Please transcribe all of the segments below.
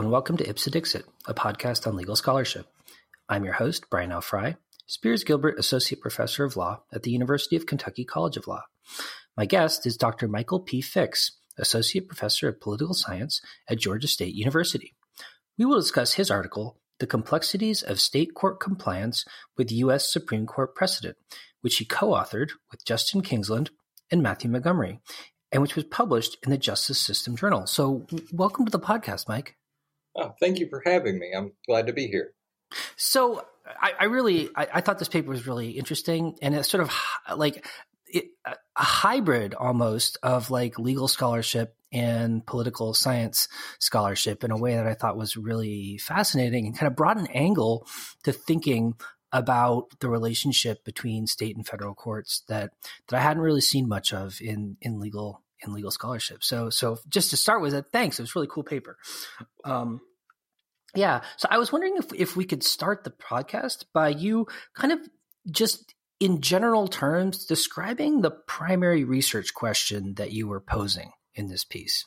and welcome to Ipse Dixit, a podcast on legal scholarship. I'm your host, Brian L. Frye, Spears Gilbert Associate Professor of Law at the University of Kentucky College of Law. My guest is Dr. Michael P. Fix, Associate Professor of Political Science at Georgia State University. We will discuss his article, The Complexities of State Court Compliance with U.S. Supreme Court Precedent, which he co authored with Justin Kingsland and Matthew Montgomery, and which was published in the Justice System Journal. So, welcome to the podcast, Mike. Oh, thank you for having me. I'm glad to be here. So, I, I really, I, I, thought this paper was really interesting, and it's sort of like it, a hybrid almost of like legal scholarship and political science scholarship in a way that I thought was really fascinating and kind of brought an angle to thinking about the relationship between state and federal courts that that I hadn't really seen much of in in legal in legal scholarship. So so just to start with, that thanks. It was really cool paper. Um, yeah. So I was wondering if if we could start the podcast by you kind of just in general terms describing the primary research question that you were posing in this piece.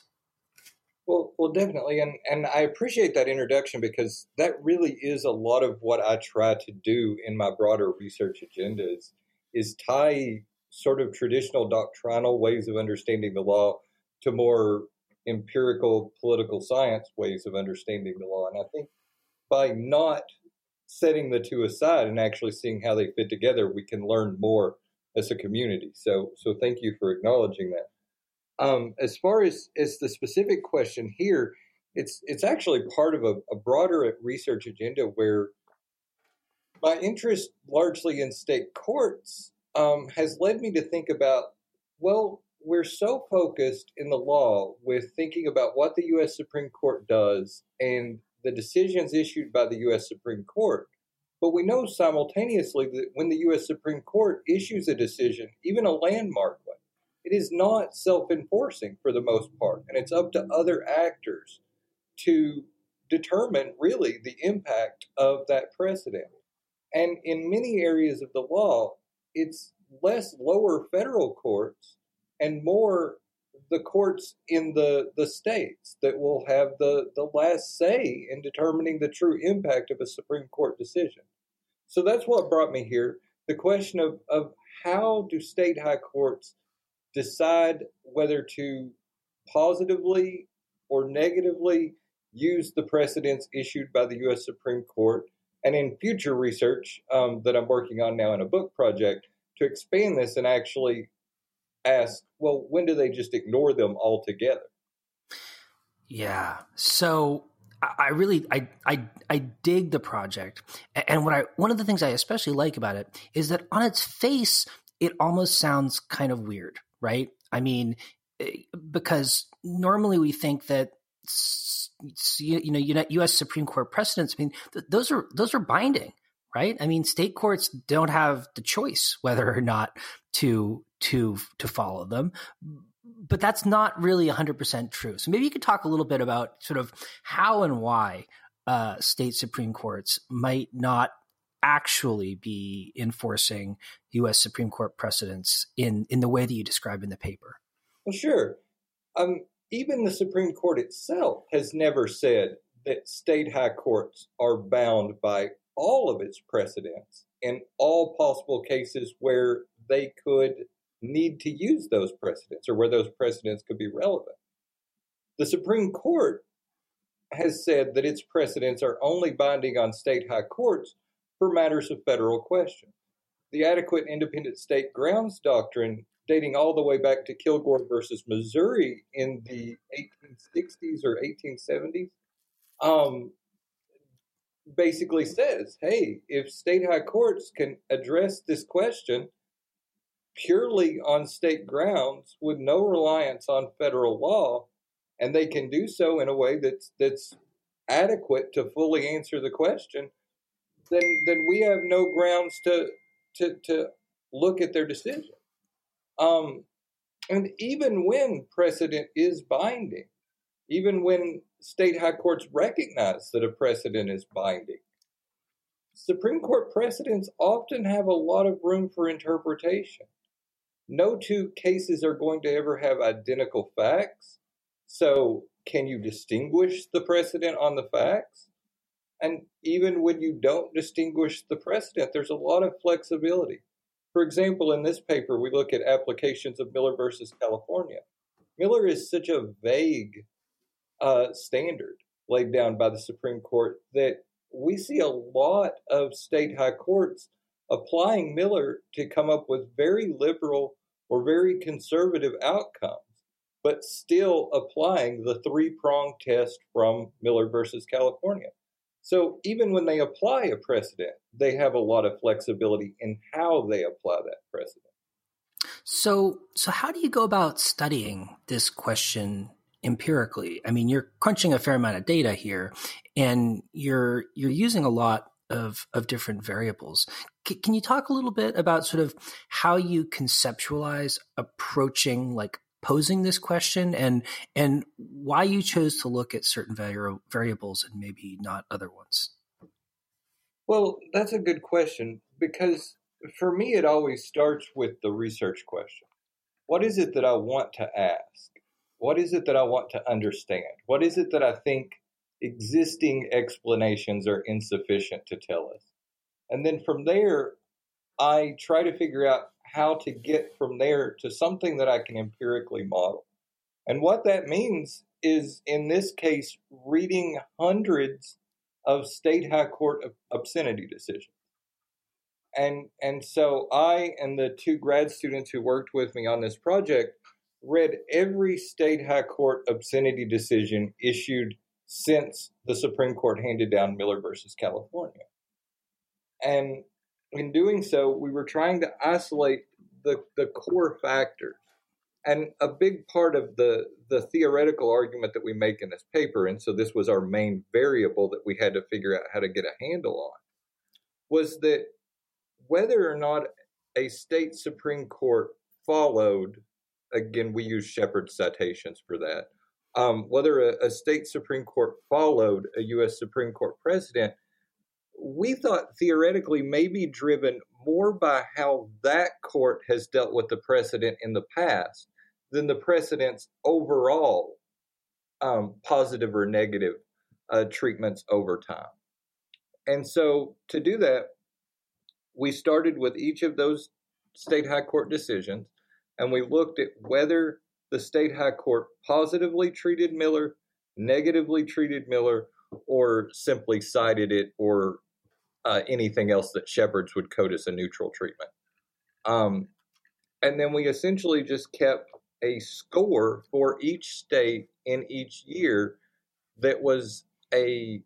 Well, well, definitely, and and I appreciate that introduction because that really is a lot of what I try to do in my broader research agendas is tie sort of traditional doctrinal ways of understanding the law to more empirical political science ways of understanding the law. And I think by not setting the two aside and actually seeing how they fit together, we can learn more as a community. So, so thank you for acknowledging that. Um, as far as, as the specific question here, it's it's actually part of a, a broader research agenda where my interest largely in state courts um, has led me to think about well, we're so focused in the law with thinking about what the U.S. Supreme Court does and the decisions issued by the U.S. Supreme Court. But we know simultaneously that when the U.S. Supreme Court issues a decision, even a landmark one, it is not self enforcing for the most part. And it's up to other actors to determine really the impact of that precedent. And in many areas of the law, it's less lower federal courts and more the courts in the, the states that will have the, the last say in determining the true impact of a Supreme Court decision. So that's what brought me here. The question of, of how do state high courts decide whether to positively or negatively use the precedents issued by the U.S. Supreme Court, and in future research um, that I'm working on now in a book project to expand this and actually ask, well, when do they just ignore them altogether? Yeah. So I really I I I dig the project, and what I one of the things I especially like about it is that on its face it almost sounds kind of weird, right? I mean, eh, because normally we think that you know U.S. Supreme Court precedents. I mean, those are those are binding, right? I mean, state courts don't have the choice whether or not to to to follow them. But that's not really 100% true. So maybe you could talk a little bit about sort of how and why uh, state supreme courts might not actually be enforcing U.S. Supreme Court precedents in in the way that you describe in the paper? Well, sure. Um, even the Supreme Court itself has never said that state high courts are bound by all of its precedents in all possible cases where they could need to use those precedents or where those precedents could be relevant. The Supreme Court has said that its precedents are only binding on state high courts for matters of federal question. The adequate independent state grounds doctrine, dating all the way back to Kilgore versus Missouri in the 1860s or 1870s, um, basically says hey, if state high courts can address this question purely on state grounds with no reliance on federal law, and they can do so in a way that's that's adequate to fully answer the question, then then we have no grounds to to to look at their decision. Um, and even when precedent is binding, even when state high courts recognize that a precedent is binding, Supreme Court precedents often have a lot of room for interpretation. No two cases are going to ever have identical facts. So can you distinguish the precedent on the facts? And even when you don't distinguish the precedent, there's a lot of flexibility. For example, in this paper, we look at applications of Miller versus California. Miller is such a vague uh, standard laid down by the Supreme Court that we see a lot of state high courts applying Miller to come up with very liberal or very conservative outcomes, but still applying the three prong test from Miller versus California. So even when they apply a precedent, they have a lot of flexibility in how they apply that precedent. So, so how do you go about studying this question empirically? I mean, you're crunching a fair amount of data here, and you're you're using a lot of of different variables. C- can you talk a little bit about sort of how you conceptualize approaching like posing this question and and why you chose to look at certain vari- variables and maybe not other ones? Well, that's a good question because for me it always starts with the research question. What is it that I want to ask? What is it that I want to understand? What is it that I think existing explanations are insufficient to tell us? And then from there, I try to figure out how to get from there to something that I can empirically model. And what that means is, in this case, reading hundreds of state high court obscenity decisions. And, and so I and the two grad students who worked with me on this project read every state high court obscenity decision issued since the Supreme Court handed down Miller versus California. And in doing so, we were trying to isolate the, the core factors. And a big part of the, the theoretical argument that we make in this paper, and so this was our main variable that we had to figure out how to get a handle on, was that whether or not a state Supreme Court followed, again, we use Shepard citations for that, um, whether a, a state Supreme Court followed a U.S. Supreme Court precedent we thought theoretically may be driven more by how that court has dealt with the precedent in the past than the precedent's overall um, positive or negative uh, treatments over time. And so to do that, we started with each of those state high court decisions and we looked at whether the state high court positively treated Miller, negatively treated Miller, or simply cited it or uh, anything else that Shepard's would code as a neutral treatment. Um, and then we essentially just kept a score for each state in each year that was a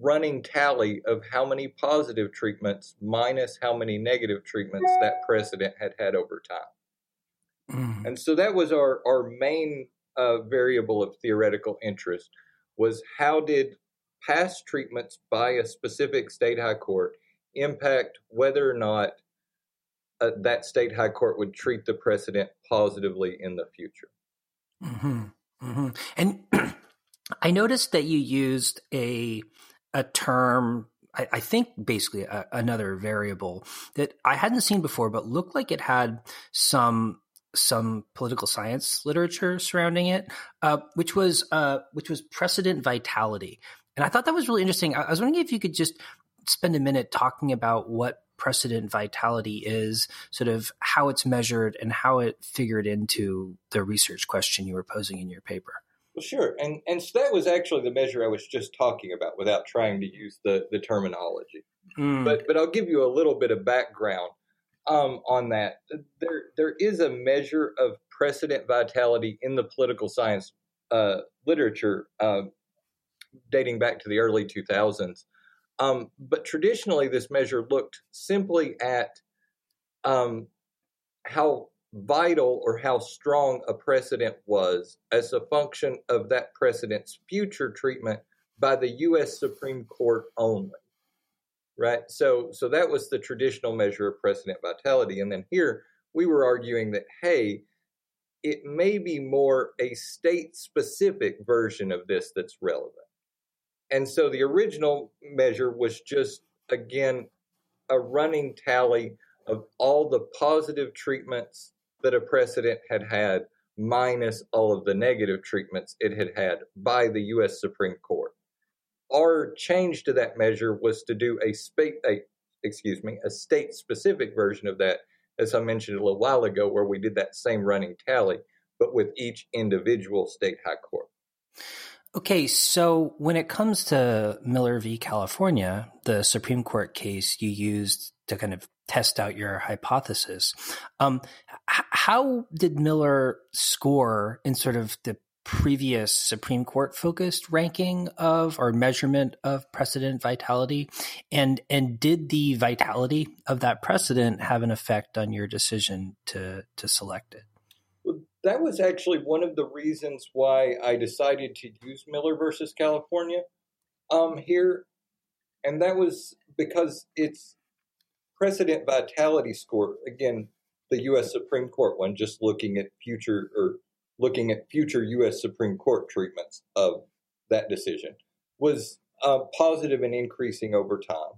running tally of how many positive treatments minus how many negative treatments that president had had over time. Mm. And so that was our, our main uh, variable of theoretical interest was how did past treatments by a specific state high court impact whether or not uh, that state high court would treat the precedent positively in the future. Mm-hmm. Mm-hmm. And I noticed that you used a a term. I, think basically a, another variable that I hadn't seen before, but looked like it had some some political science literature surrounding it, uh, which was uh, which was precedent vitality. And I thought that was really interesting. I was wondering if you could just spend a minute talking about what precedent vitality is, sort of how it's measured and how it figured into the research question you were posing in your paper. Well, sure. And, and so that was actually the measure I was just talking about without trying to use the, the terminology. Mm. But, but I'll give you a little bit of background um, on that. There, there is a measure of precedent vitality in the political science uh, literature uh, dating back to the early 2000s. Um, but traditionally, this measure looked simply at um, how vital or how strong a precedent was as a function of that precedent's future treatment by the U.S. Supreme Court only. Right. So, so that was the traditional measure of precedent vitality. And then here we were arguing that, hey, it may be more a state specific version of this that's relevant. And so the original measure was just, again, a running tally of all the positive treatments that a precedent had had, minus all of the negative treatments it had had by the U.S. Supreme Court. Our change to that measure was to do a, spa- a excuse me, a state specific version of that, as I mentioned a little while ago, where we did that same running tally, but with each individual state high court. Okay, so when it comes to Miller v. California, the Supreme Court case you used to kind of test out your hypothesis, um, h- how did Miller score in sort of the previous Supreme Court focused ranking of or measurement of precedent vitality? And and did the vitality of that precedent have an effect on your decision to to select it? That was actually one of the reasons why I decided to use Miller versus California um, here. And that was because it's precedent vitality score. Again, the U.S. Supreme Court one, just looking at future or looking at future U.S. Supreme Court treatments of that decision, was uh, positive and increasing over time.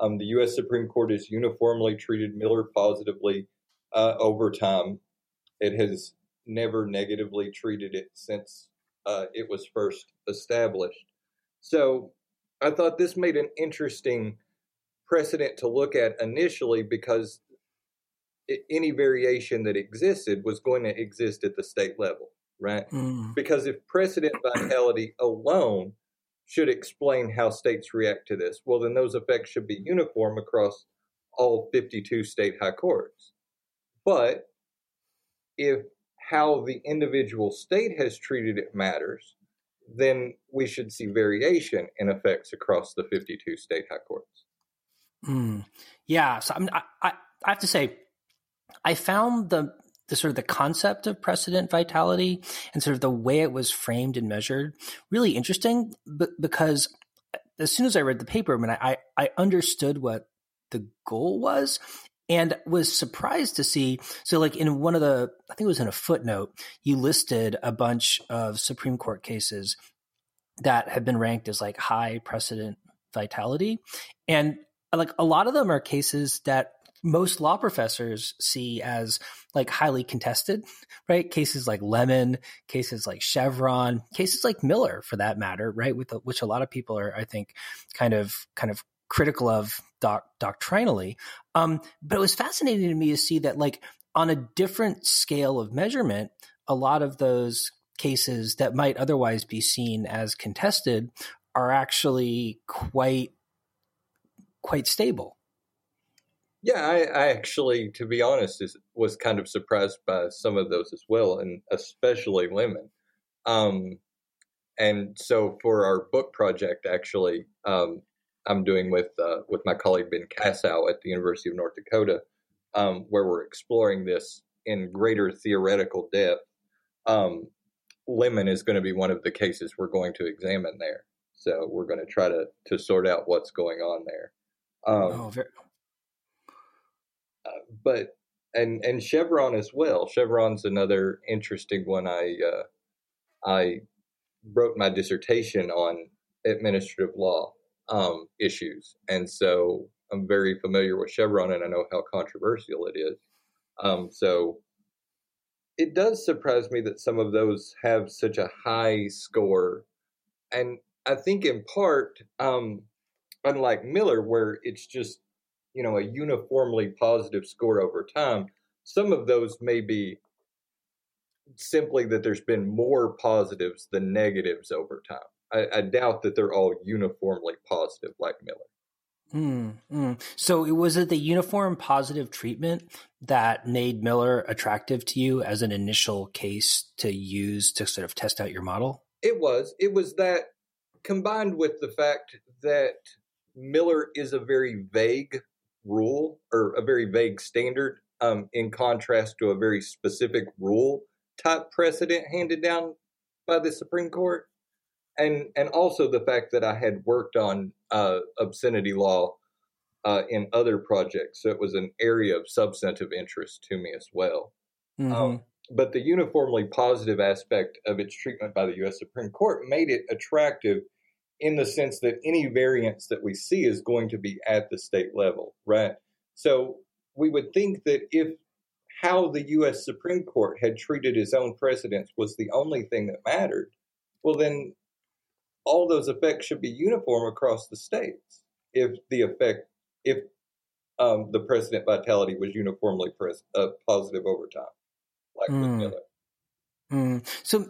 Um, the U.S. Supreme Court has uniformly treated Miller positively uh, over time. It has never negatively treated it since uh, it was first established. So I thought this made an interesting precedent to look at initially because any variation that existed was going to exist at the state level, right? Mm. Because if precedent vitality alone should explain how states react to this, well, then those effects should be uniform across all 52 state high courts. But if how the individual state has treated it matters, then we should see variation in effects across the 52 state high courts. Mm. Yeah, so I, I, I have to say, I found the the sort of the concept of precedent vitality and sort of the way it was framed and measured really interesting but because as soon as I read the paper, I mean, I, I understood what the goal was and was surprised to see. So, like in one of the, I think it was in a footnote, you listed a bunch of Supreme Court cases that have been ranked as like high precedent vitality. And like a lot of them are cases that most law professors see as like highly contested, right? Cases like Lemon, cases like Chevron, cases like Miller, for that matter, right? With the, which a lot of people are, I think, kind of kind of critical of doc, doctrinally. Um, but it was fascinating to me to see that, like, on a different scale of measurement, a lot of those cases that might otherwise be seen as contested are actually quite quite stable. Yeah, I, I, actually, to be honest, is, was kind of surprised by some of those as well, and especially Lemon. Um, and so for our book project, actually, um, I'm doing with uh, with my colleague Ben Kassow at the University of North Dakota, um, where we're exploring this in greater theoretical depth. Um, Lemon is going to be one of the cases we're going to examine there. So we're going to try to to sort out what's going on there. Um, oh, very... uh, but and and Chevron as well. Chevron's another interesting one. I uh, I wrote my dissertation on administrative law um, issues. And so I'm very familiar with Chevron and I know how controversial it is. Um, so it does surprise me that some of those have such a high score. And I think in part, um, unlike Miller, where it's just, you know, a uniformly positive score over time, some of those may be simply that there's been more positives than negatives over time. I, I doubt that they're all uniformly positive like Miller. Mm, mm. So was it the uniform positive treatment that made Miller attractive to you as an initial case to use to sort of test out your model? It was. It was that combined with the fact that Miller is a very vague rule or a very vague standard um, in contrast to a very specific rule type precedent handed down by the Supreme Court and and also the fact that I had worked on uh, obscenity law uh, in other projects, so it was an area of substantive interest to me as well. Mm-hmm. Um, but the uniformly positive aspect of its treatment by the U.S. Supreme Court made it attractive in the sense that any variance that we see is going to be at the state level, right? So we would think that if how the U.S. Supreme Court had treated its own precedents was the only thing that mattered, well, then all those effects should be uniform across the states. If the effect, if um, the precedent vitality was uniformly pres- uh, positive over time, like mm. with. Miller. Mm. So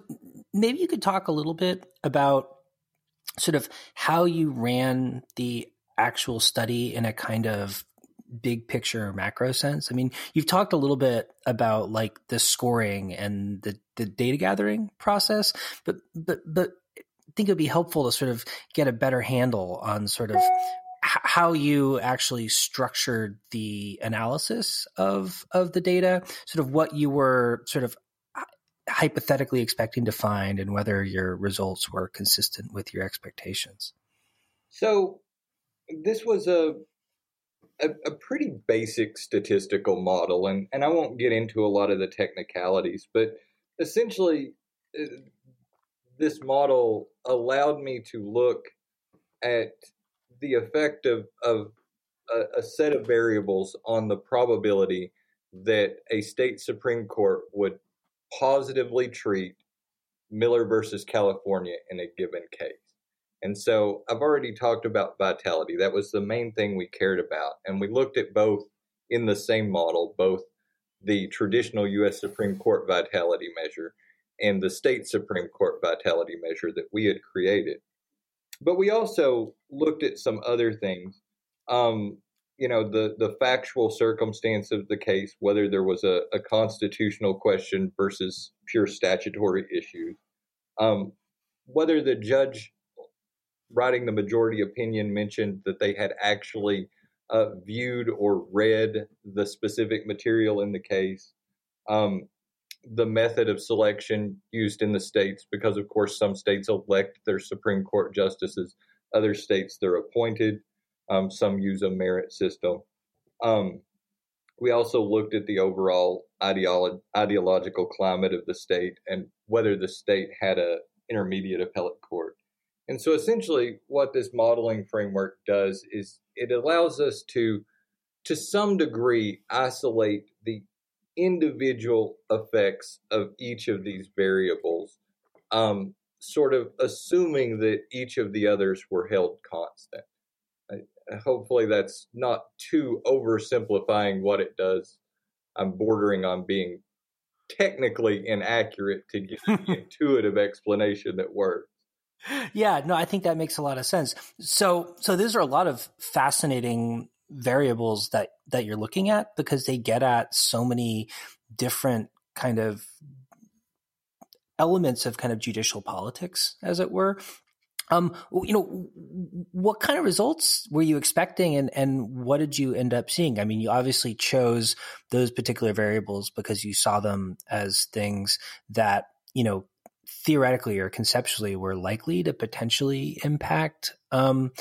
maybe you could talk a little bit about sort of how you ran the actual study in a kind of big picture macro sense. I mean, you've talked a little bit about like the scoring and the, the data gathering process, but but but think it would be helpful to sort of get a better handle on sort of how you actually structured the analysis of of the data, sort of what you were sort of hypothetically expecting to find and whether your results were consistent with your expectations. So this was a a, a, pretty basic statistical model, and, and I won't get into a lot of the technicalities, but essentially, uh, this model allowed me to look at the effect of, of a, a set of variables on the probability that a state Supreme Court would positively treat Miller versus California in a given case. And so I've already talked about vitality. That was the main thing we cared about. And we looked at both in the same model, both the traditional U.S. Supreme Court vitality measure and the state Supreme Court vitality measure that we had created. But we also looked at some other things. Um, you know, the, the factual circumstance of the case, whether there was a, a constitutional question versus pure statutory issues, um, whether the judge writing the majority opinion mentioned that they had actually uh, viewed or read the specific material in the case. Um, the method of selection used in the states, because of course some states elect their Supreme Court justices, other states they're appointed, um, some use a merit system. Um, we also looked at the overall ideolo- ideological climate of the state and whether the state had a intermediate appellate court. And so essentially what this modeling framework does is it allows us to to some degree isolate the individual effects of each of these variables, um, sort of assuming that each of the others were held constant. hopefully, that's not too oversimplifying what it does. I'm bordering on being technically inaccurate to give the intuitive explanation that works yeah, no, I think that makes a lot of sense. So, so these are a lot of fascinating variables that that you're looking at because they get at so many different kind of elements of kind of judicial politics, as it were. Um, you know, what kind of results were you expecting, and and what did you end up seeing? I mean, you obviously chose those particular variables because you saw them as things that you know theoretically or conceptually were likely to potentially impact um,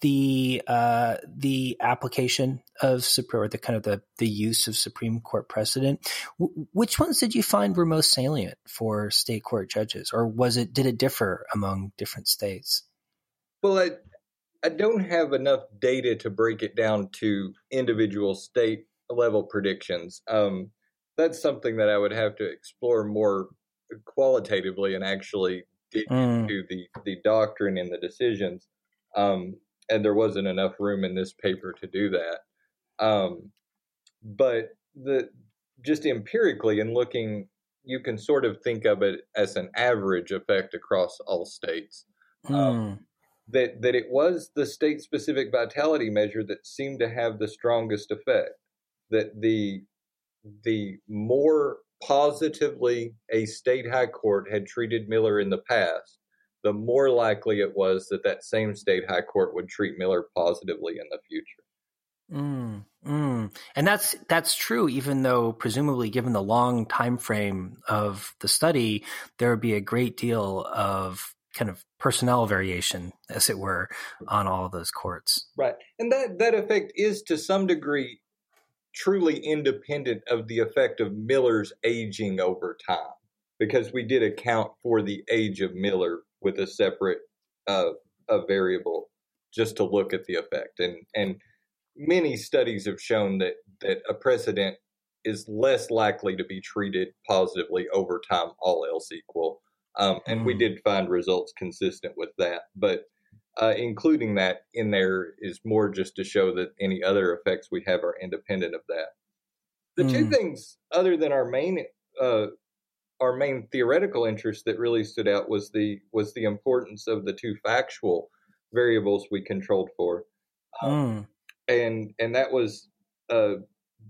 the uh, the application of Supreme or the kind of the the use of Supreme Court precedent. W- which ones did you find were most salient for state court judges, or was it did it differ among different states? Well, I I don't have enough data to break it down to individual state level predictions. Um, that's something that I would have to explore more qualitatively and actually dig mm. into the the doctrine and the decisions. Um, and there wasn't enough room in this paper to do that. Um, but the just empirically and looking, you can sort of think of it as an average effect across all states. Mm. Um, that that it was the state specific vitality measure that seemed to have the strongest effect. That the the more positively a state high court had treated Miller in the past, the more likely it was that that same state high court would treat Miller positively in the future. Mm, mm. And that's that's true. Even though presumably, given the long time frame of the study, there would be a great deal of kind of personnel variation, as it were, on all of those courts. Right, and that that effect is to some degree truly independent of the effect of Miller's aging over time, because we did account for the age of Miller with a separate uh, a variable just to look at the effect. And and many studies have shown that that a precedent is less likely to be treated positively over time, all else equal. Um, and we did find results consistent with that, but uh, including that in there is more just to show that any other effects we have are independent of that. The mm. two things, other than our main uh, our main theoretical interest that really stood out was the was the importance of the two factual variables we controlled for, um, mm. and and that was uh,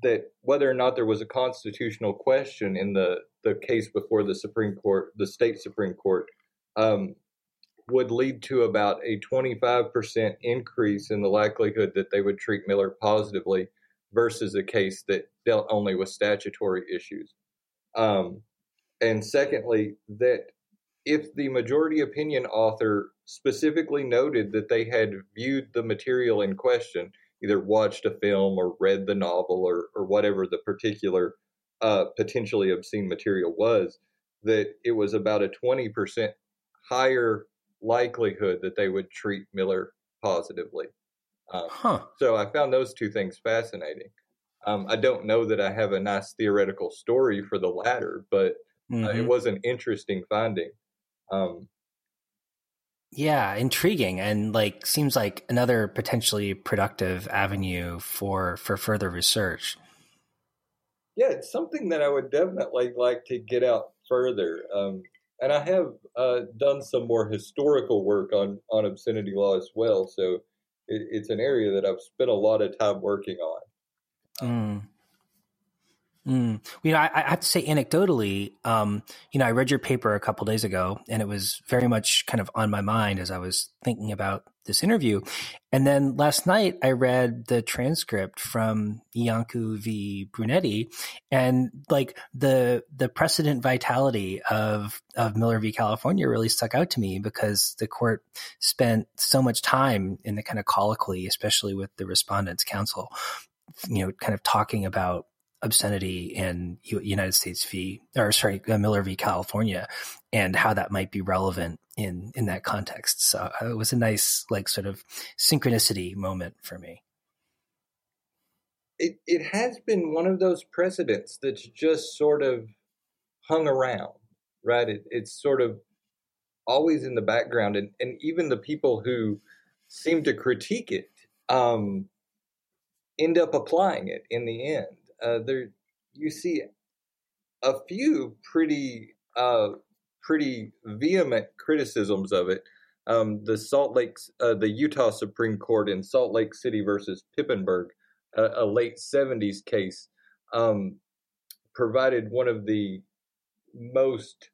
that whether or not there was a constitutional question in the the case before the Supreme Court, the state Supreme Court, um, would lead to about a 25% increase in the likelihood that they would treat Miller positively versus a case that dealt only with statutory issues. Um, and secondly, that if the majority opinion author specifically noted that they had viewed the material in question, either watched a film or read the novel or, or whatever the particular uh, potentially obscene material was, that it was about a 20% higher likelihood that they would treat Miller positively. Um, huh. So I found those two things fascinating. Um, I don't know that I have a nice theoretical story for the latter, but mm-hmm. uh, it mm-hmm. was an interesting finding. Um, yeah, intriguing, and like seems like another potentially productive avenue for for further research. Yeah, it's something that I would definitely like to get out further. Um, and I have uh, done some more historical work on on obscenity law as well. So it, it's an area that I've spent a lot of time working on. Mm. Mm. You know, I, I, have to say, anecdotally, um, you know, I read your paper a couple days ago, and it was very much kind of on my mind as I was thinking about this interview. And then last night, I read the transcript from Iancu v. Brunetti, and like the the precedent vitality of of Miller v. California really stuck out to me because the court spent so much time in the kind of colloquy, especially with the respondents' counsel, you know, kind of talking about obscenity in United States v. or sorry uh, Miller v. California, and how that might be relevant in in that context. So uh, it was a nice like sort of synchronicity moment for me. It it has been one of those precedents that's just sort of hung around, right? It, it's sort of always in the background, and and even the people who seem to critique it um, end up applying it in the end uh, there you see a few pretty uh, pretty vehement criticisms of it. Um, the Salt Lake, uh, the Utah Supreme Court in Salt Lake City versus Piepenburg, a, a late '70s case, um, provided one of the most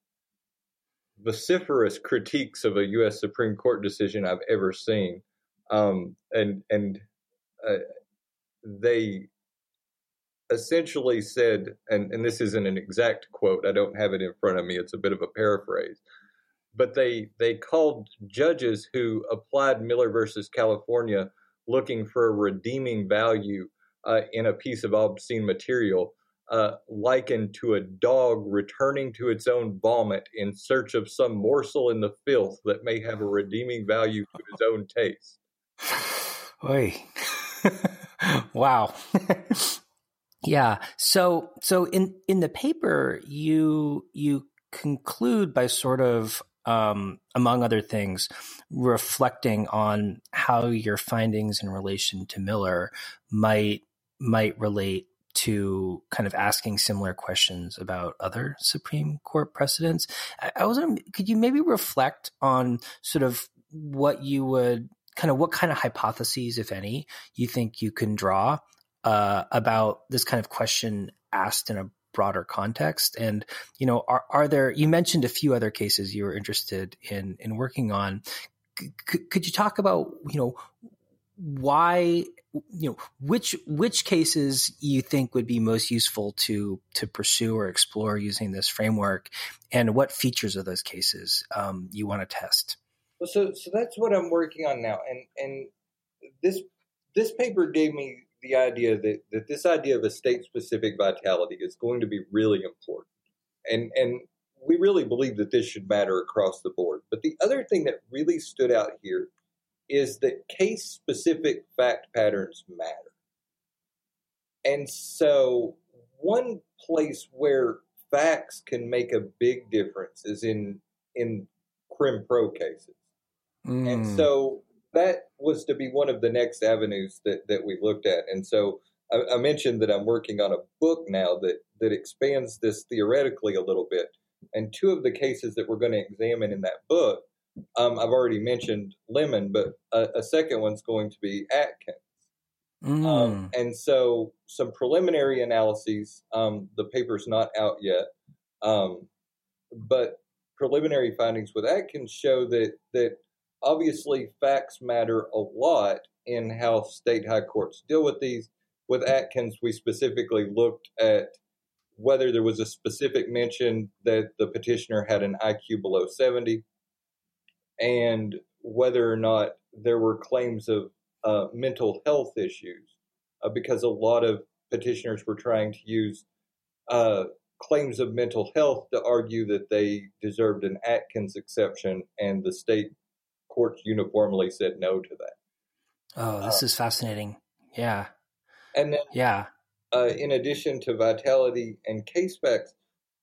vociferous critiques of a U.S. Supreme Court decision I've ever seen, um, and and uh, they essentially said, and, and this isn't an exact quote, I don't have it in front of me, it's a bit of a paraphrase, but they, they called judges who applied Miller versus California looking for a redeeming value uh, in a piece of obscene material, uh, likened to a dog returning to its own vomit in search of some morsel in the filth that may have a redeeming value to its own taste. Oi. wow. Yeah. So so in in the paper you you conclude by sort of um, among other things, reflecting on how your findings in relation to Miller might might relate to kind of asking similar questions about other Supreme Court precedents. I, I was could you maybe reflect on sort of what you would kind of what kind of hypotheses, if any, you think you can draw uh, about this kind of question asked in a broader context. And you know, are are there? You mentioned a few other cases you were interested in in working on. C- could you talk about you know why you know which which cases you think would be most useful to to pursue or explore using this framework, and what features of those cases um, you want to test? Well, so so that's what I'm working on now, and and this this paper gave me the idea that, that this idea of a state specific vitality is going to be really important. And, and we really believe that this should matter across the board. But the other thing that really stood out here is that case specific fact patterns matter. And so one place where facts can make a big difference is in in crim pro cases. Mm. And so that was to be one of the next avenues that, that we looked at. And so I, I, mentioned that I'm working on a book now that, that expands this theoretically a little bit. And two of the cases that we're going to examine in that book, um, I've already mentioned Lemon, but a, a second one's going to be Atkins. Mm. Um, and so some preliminary analyses, um, the paper's not out yet, um, but preliminary findings with Atkins show that that obviously facts matter a lot in how state high courts deal with these. With Atkins, we specifically looked at whether there was a specific mention that the petitioner had an IQ below 70 and whether or not there were claims of uh, mental health issues, uh, because a lot of petitioners were trying to use uh, claims of mental health to argue that they deserved an Atkins exception, and the state courts uniformly said no to that. Oh, this uh, is fascinating. Yeah. And then, yeah. Uh, in addition to vitality and case facts,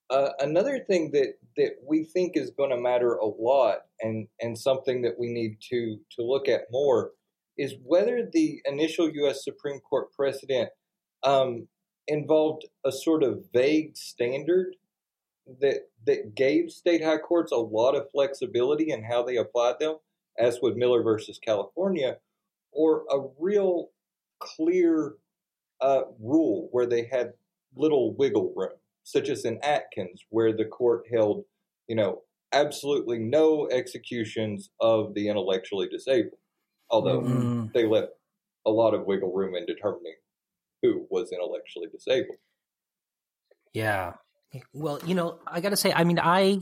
uh, another thing that, that we think is going to matter a lot and, and something that we need to, to look at more is whether the initial U.S. Supreme Court precedent um, involved a sort of vague standard that that gave state high courts a lot of flexibility in how they applied them, as with Miller versus California, or a real clear uh, rule where they had little wiggle room, such as in Atkins, where the court held, you know, absolutely no executions of the intellectually disabled, although mm-hmm. they left a lot of wiggle room in determining who was intellectually disabled. Yeah. Well, you know, I got to say, I mean, I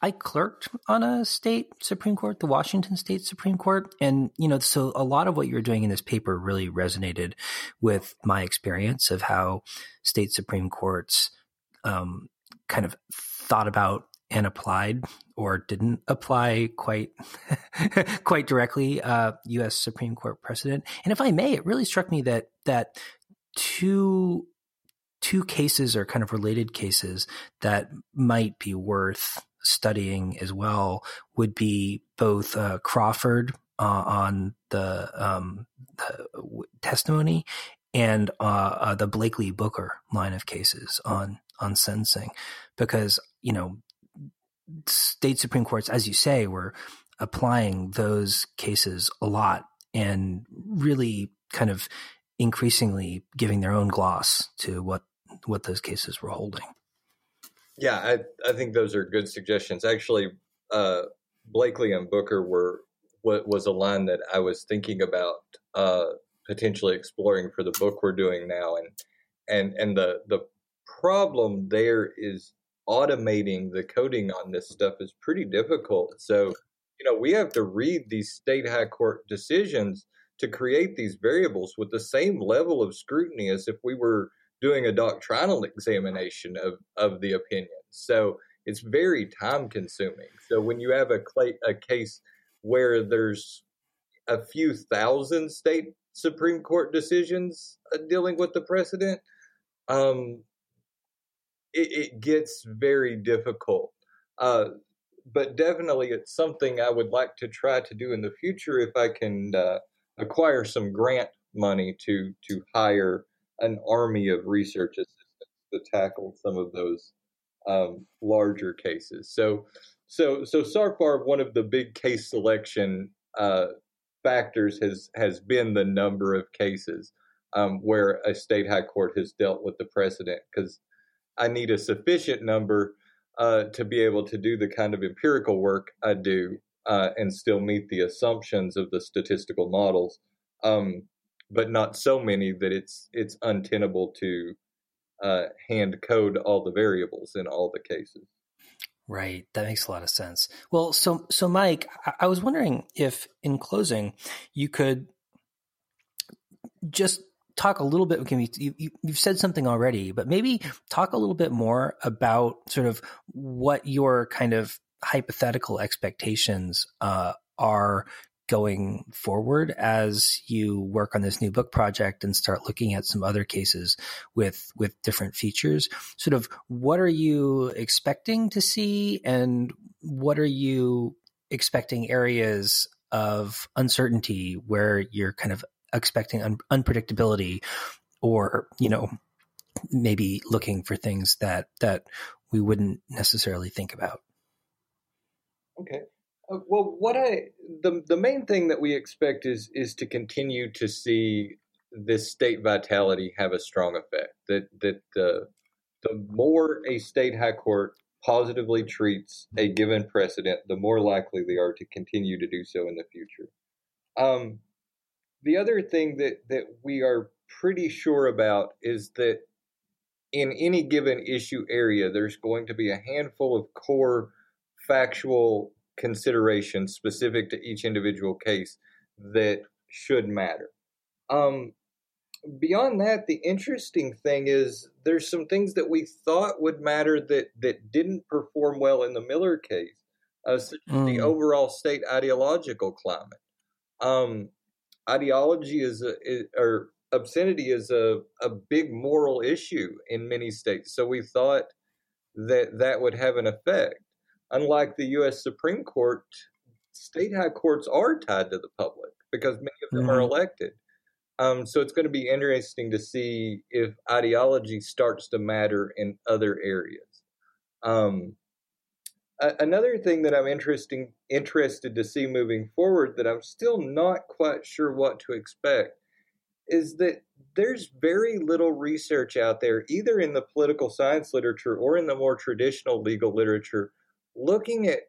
I clerked on a state Supreme Court, the Washington State Supreme Court. And, you know, so a lot of what you're doing in this paper really resonated with my experience of how state Supreme Courts um, kind of thought about and applied or didn't apply quite quite directly uh, U.S. Supreme Court precedent. And if I may, it really struck me that that two two cases are kind of related cases that might be worth studying as well would be both uh, Crawford uh, on the, um, the, testimony and uh, uh, the Blakely Booker line of cases on on sentencing, because you know state supreme courts, as you say, were applying those cases a lot and really kind of increasingly giving their own gloss to what what those cases were holding. Yeah, I I think those are good suggestions. Actually, uh, Blakely and Booker were what was a line that I was thinking about uh, potentially exploring for the book we're doing now, and and and the the problem there is automating the coding on this stuff is pretty difficult. So you know we have to read these state high court decisions to create these variables with the same level of scrutiny as if we were doing a doctrinal examination of, of the opinion. So it's very time consuming. So when you have a, a case where there's a few thousand state Supreme Court decisions uh, dealing with the precedent, um, it, it, gets very difficult. Uh, but definitely, it's something I would like to try to do in the future if I can uh, acquire some grant money to to hire an army of research assistants to tackle some of those um, larger cases. So, so, so, far, one of the big case selection uh, factors has has been the number of cases um, where a state high court has dealt with the precedent. Because I need a sufficient number uh, to be able to do the kind of empirical work I do uh, and still meet the assumptions of the statistical models, um, but not so many that it's it's untenable to uh, hand code all the variables in all the cases. Right, that makes a lot of sense. Well, so so Mike, I, I was wondering if in closing you could just talk a little bit. You, you, you've said something already, but maybe talk a little bit more about sort of what your kind of hypothetical expectations uh, are going forward as you work on this new book project and start looking at some other cases with with different features. Sort of what are you expecting to see and what are you expecting areas of uncertainty where you're kind of expecting un- unpredictability or you know maybe looking for things that that we wouldn't necessarily think about? Okay well, what I the the main thing that we expect is is to continue to see this state vitality have a strong effect. That that the the more a state high court positively treats a given precedent, the more likely they are to continue to do so in the future. Um, the other thing that that we are pretty sure about is that in any given issue area, there's going to be a handful of core factual considerations specific to each individual case that should matter. Um, beyond that, the interesting thing is there's some things that we thought would matter that that didn't perform well in the Miller case, uh, such as the mm. overall state ideological climate. Um, ideology is, a, is, or obscenity is a, a big moral issue in many states. So we thought that that would have an effect unlike the U.S. Supreme Court, state high courts are tied to the public because many of them mm-hmm. are elected. Um, so it's going to be interesting to see if ideology starts to matter in other areas. Um, a- another thing that I'm interesting interested to see moving forward that I'm still not quite sure what to expect is that there's very little research out there, either in the political science literature or in the more traditional legal literature, looking at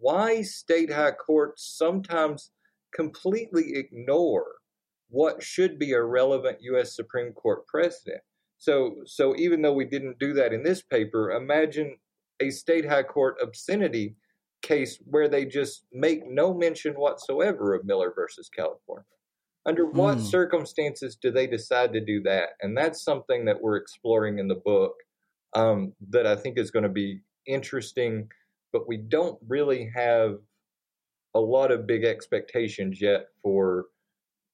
why state high courts sometimes completely ignore what should be a relevant U.S. Supreme Court precedent. So, so even though we didn't do that in this paper, imagine a state high court obscenity case where they just make no mention whatsoever of Miller versus California. Under what mm. circumstances do they decide to do that? And that's something that we're exploring in the book um, that I think is going to be interesting but we don't really have a lot of big expectations yet for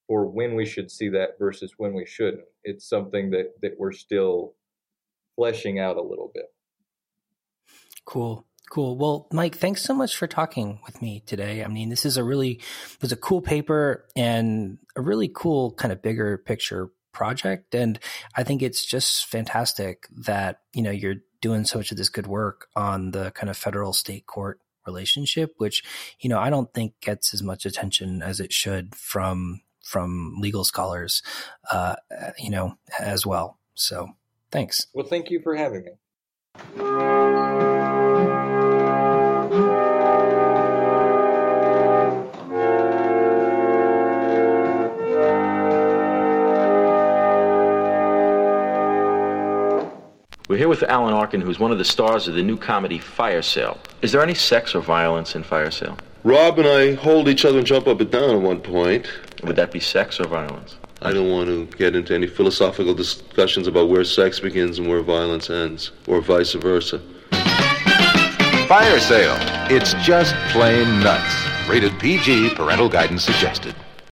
for when we should see that versus when we shouldn't. It's something that that we're still fleshing out a little bit. Cool. Cool. Well, Mike, thanks so much for talking with me today. I mean, this is a really was a cool paper and a really cool kind of bigger picture project and I think it's just fantastic that, you know, you're doing so much of this good work on the kind of federal state court relationship, which, you know, I don't think gets as much attention as it should from from legal scholars, uh, you know, as well. So thanks. Well, thank you for having me. We're here with Alan Arkin, who's one of the stars of the new comedy Fire Sale. Is there any sex or violence in Fire Sale? Rob and I hold each other and jump up and down at one point. Would that be sex or violence? I don't want to get into any philosophical discussions about where sex begins and where violence ends, or vice versa. Fire Sale. It's just plain nuts. Rated PG, parental guidance suggested.